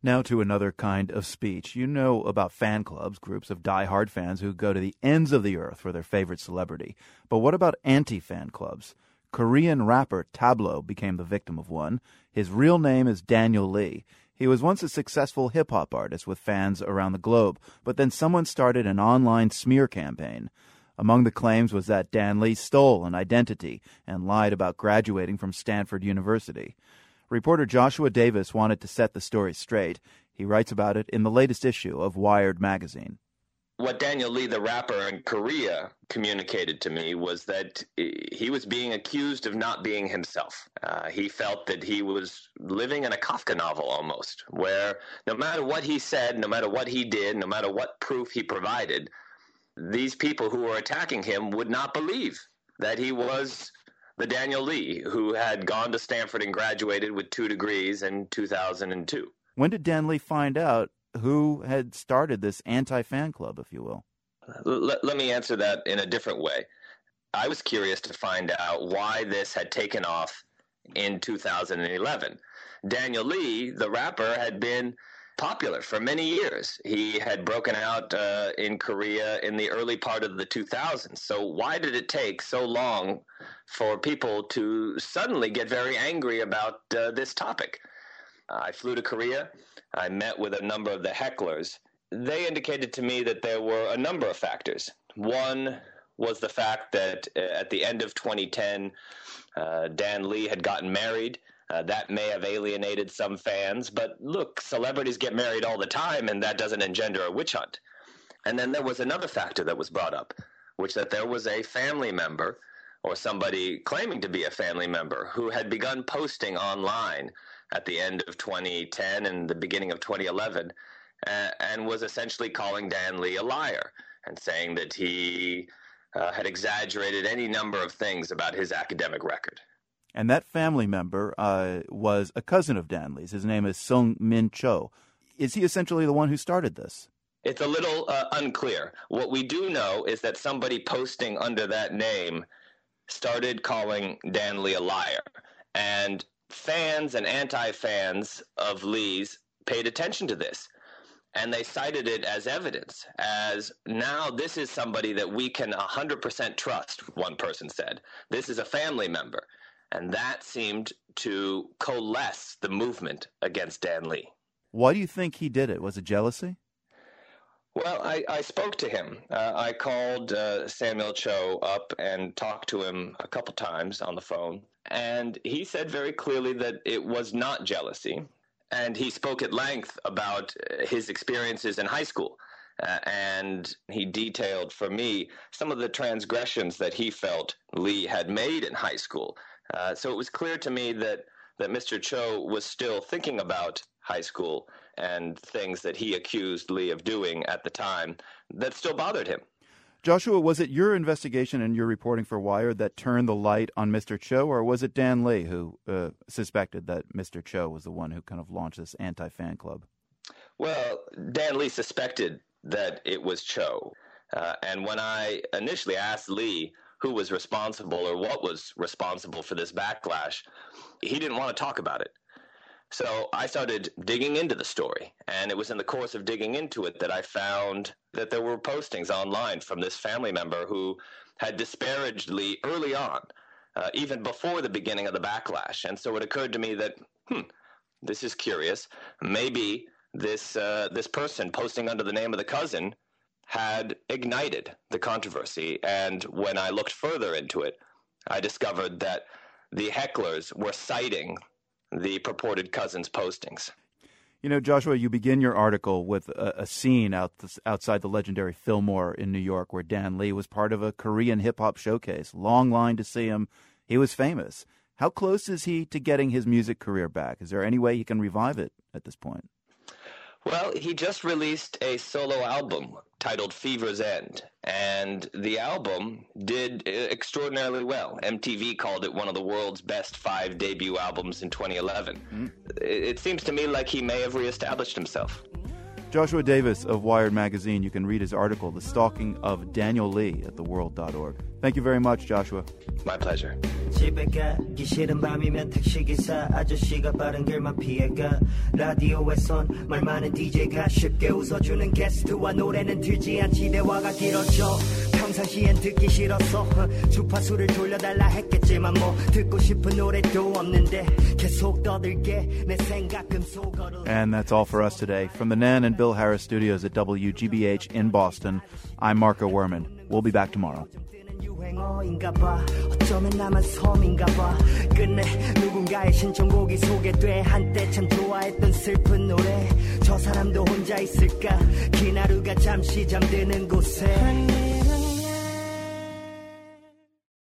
Now to another kind of speech. You know about fan clubs, groups of die-hard fans who go to the ends of the earth for their favorite celebrity. But what about anti-fan clubs? Korean rapper Tablo became the victim of one. His real name is Daniel Lee. He was once a successful hip hop artist with fans around the globe, but then someone started an online smear campaign. Among the claims was that Dan Lee stole an identity and lied about graduating from Stanford University. Reporter Joshua Davis wanted to set the story straight. He writes about it in the latest issue of Wired magazine. What Daniel Lee, the rapper in Korea, communicated to me was that he was being accused of not being himself. Uh, he felt that he was living in a Kafka novel almost, where no matter what he said, no matter what he did, no matter what proof he provided, these people who were attacking him would not believe that he was the Daniel Lee, who had gone to Stanford and graduated with two degrees in 2002. When did Dan Lee find out who had started this anti fan club, if you will? Let, let me answer that in a different way. I was curious to find out why this had taken off in 2011. Daniel Lee, the rapper, had been popular for many years. He had broken out uh, in Korea in the early part of the 2000s. So, why did it take so long for people to suddenly get very angry about uh, this topic? Uh, I flew to Korea. I met with a number of the hecklers. They indicated to me that there were a number of factors. One was the fact that uh, at the end of 2010, uh, Dan Lee had gotten married. Uh, that may have alienated some fans, but look, celebrities get married all the time, and that doesn't engender a witch hunt. And then there was another factor that was brought up, which that there was a family member or somebody claiming to be a family member who had begun posting online at the end of 2010 and the beginning of 2011 uh, and was essentially calling Dan Lee a liar and saying that he uh, had exaggerated any number of things about his academic record. And that family member uh, was a cousin of Dan Lee's. His name is Sung Min Cho. Is he essentially the one who started this? It's a little uh, unclear. What we do know is that somebody posting under that name started calling Dan Lee a liar. And fans and anti fans of Lee's paid attention to this. And they cited it as evidence, as now this is somebody that we can 100% trust, one person said. This is a family member. And that seemed to coalesce the movement against Dan Lee. Why do you think he did it? Was it jealousy? Well, I, I spoke to him. Uh, I called uh, Samuel Cho up and talked to him a couple times on the phone. And he said very clearly that it was not jealousy. And he spoke at length about uh, his experiences in high school. Uh, and he detailed for me some of the transgressions that he felt Lee had made in high school uh, so it was clear to me that, that Mr. Cho was still thinking about high school and things that he accused Lee of doing at the time that still bothered him. Joshua, was it your investigation and your reporting for Wired that turned the light on Mr. Cho, or was it Dan Lee who uh, suspected that Mr. Cho was the one who kind of launched this anti fan club? Well, Dan Lee suspected that it was Cho. Uh, and when I initially asked Lee who was responsible or what was responsible for this backlash, he didn't want to talk about it. So I started digging into the story, and it was in the course of digging into it that I found that there were postings online from this family member who had disparaged Lee early on, uh, even before the beginning of the backlash. And so it occurred to me that, hmm, this is curious. Maybe this uh, this person posting under the name of the cousin had ignited the controversy. And when I looked further into it, I discovered that the hecklers were citing the purported cousins' postings. You know, Joshua, you begin your article with a, a scene out outside the legendary Fillmore in New York where Dan Lee was part of a Korean hip hop showcase. Long line to see him. He was famous. How close is he to getting his music career back? Is there any way he can revive it at this point? Well, he just released a solo album titled Fever's End, and the album did extraordinarily well. MTV called it one of the world's best five debut albums in 2011. Mm. It, it seems to me like he may have reestablished himself. Joshua Davis of Wired Magazine. You can read his article, The Stalking of Daniel Lee, at theworld.org. Thank you very much, Joshua. My pleasure. 집에 가기 싫은 밤이면 택시기사 아저씨가 빠른 길만 피해가 라디오에선 말 많은 DJ가 쉽게 웃어주는 게스트와 노래는 들지 않지 대화가 길어져 평상시엔 듣기 싫었어 주파수를 돌려달라 했겠지만 뭐 듣고 싶은 노래도 없는데 계속 떠들게 내 생각은 속어를 And that's all for us today. From the Nan and Bill Harris studios at WGBH in Boston, I'm Marco Werman. We'll be back tomorrow. 유행어인가 봐 어쩌면 나만 섬인가 봐 끝내 누군가의 신청곡이 소개돼 한때 참 좋아했던 슬픈 노래 저 사람도 혼자 있을까 긴 하루가 잠시 잠드는 곳에